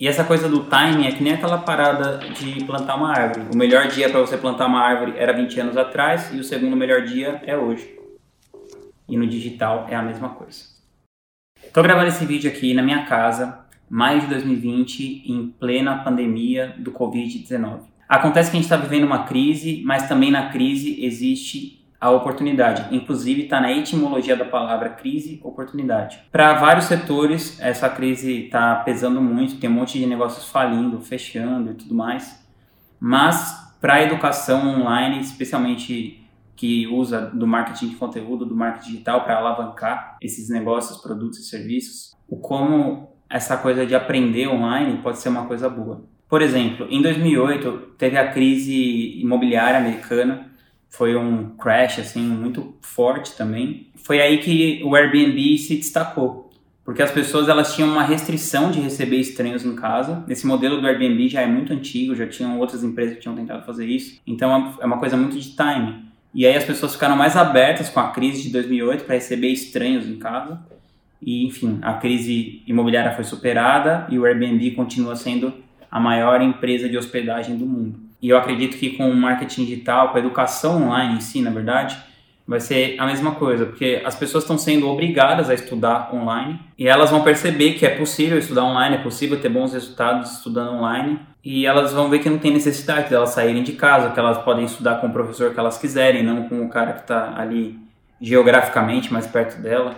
E essa coisa do timing é que nem aquela parada de plantar uma árvore. O melhor dia para você plantar uma árvore era 20 anos atrás e o segundo melhor dia é hoje. E no digital é a mesma coisa. Estou gravando esse vídeo aqui na minha casa, maio de 2020, em plena pandemia do Covid-19. Acontece que a gente está vivendo uma crise, mas também na crise existe a oportunidade. Inclusive, está na etimologia da palavra crise, oportunidade. Para vários setores, essa crise está pesando muito, tem um monte de negócios falindo, fechando e tudo mais. Mas para a educação online, especialmente que usa do marketing de conteúdo, do marketing digital para alavancar esses negócios, produtos e serviços, o como essa coisa de aprender online pode ser uma coisa boa. Por exemplo, em 2008 teve a crise imobiliária americana foi um crash assim muito forte também. Foi aí que o Airbnb se destacou, porque as pessoas elas tinham uma restrição de receber estranhos em casa. Esse modelo do Airbnb já é muito antigo, já tinham outras empresas que tinham tentado fazer isso. Então é uma coisa muito de time. E aí as pessoas ficaram mais abertas com a crise de 2008 para receber estranhos em casa. E enfim, a crise imobiliária foi superada e o Airbnb continua sendo a maior empresa de hospedagem do mundo. E eu acredito que com o marketing digital, com a educação online em si, na verdade, vai ser a mesma coisa, porque as pessoas estão sendo obrigadas a estudar online e elas vão perceber que é possível estudar online, é possível ter bons resultados estudando online e elas vão ver que não tem necessidade de elas saírem de casa, que elas podem estudar com o professor que elas quiserem, não com o cara que está ali geograficamente mais perto dela.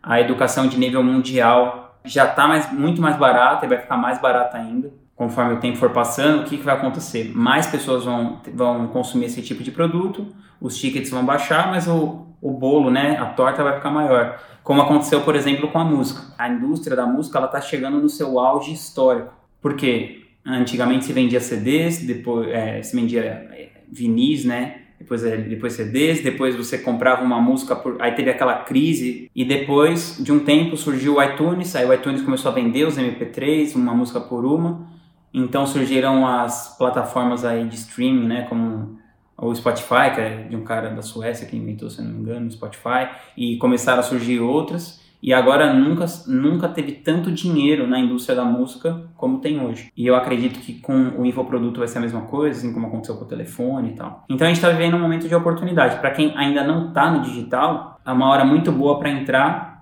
A educação de nível mundial já está mais, muito mais barata e vai ficar mais barata ainda conforme o tempo for passando, o que, que vai acontecer? Mais pessoas vão, vão consumir esse tipo de produto, os tickets vão baixar, mas o, o bolo, né, a torta vai ficar maior. Como aconteceu, por exemplo, com a música. A indústria da música ela está chegando no seu auge histórico. Por quê? Antigamente se vendia CDs, depois é, se vendia é, vinis, né? Depois, é, depois CDs, depois você comprava uma música, por, aí teve aquela crise, e depois de um tempo surgiu o iTunes, aí o iTunes começou a vender os MP3, uma música por uma, então surgiram as plataformas aí de streaming, né, como o Spotify, que é de um cara da Suécia que inventou, se não me engano, o Spotify, e começaram a surgir outras. E agora nunca, nunca teve tanto dinheiro na indústria da música como tem hoje. E eu acredito que com o infoproduto vai ser a mesma coisa, assim como aconteceu com o telefone e tal. Então a gente está vivendo um momento de oportunidade. Para quem ainda não está no digital, é uma hora muito boa para entrar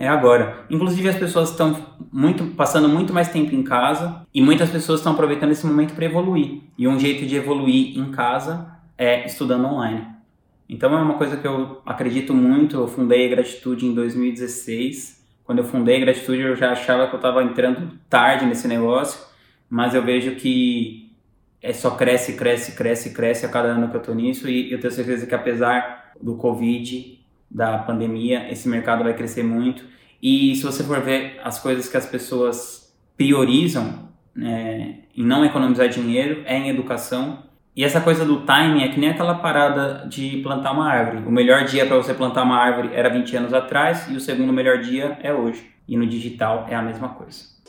é agora. Inclusive as pessoas estão muito passando muito mais tempo em casa e muitas pessoas estão aproveitando esse momento para evoluir. E um jeito de evoluir em casa é estudando online. Então é uma coisa que eu acredito muito. Eu fundei a Gratitude em 2016. Quando eu fundei a Gratitude eu já achava que eu estava entrando tarde nesse negócio, mas eu vejo que é só cresce, cresce, cresce, cresce a cada ano que eu estou nisso e eu tenho certeza que apesar do Covid da pandemia, esse mercado vai crescer muito. E se você for ver as coisas que as pessoas priorizam é, em não economizar dinheiro, é em educação. E essa coisa do timing é que nem aquela parada de plantar uma árvore. O melhor dia para você plantar uma árvore era 20 anos atrás e o segundo melhor dia é hoje. E no digital é a mesma coisa.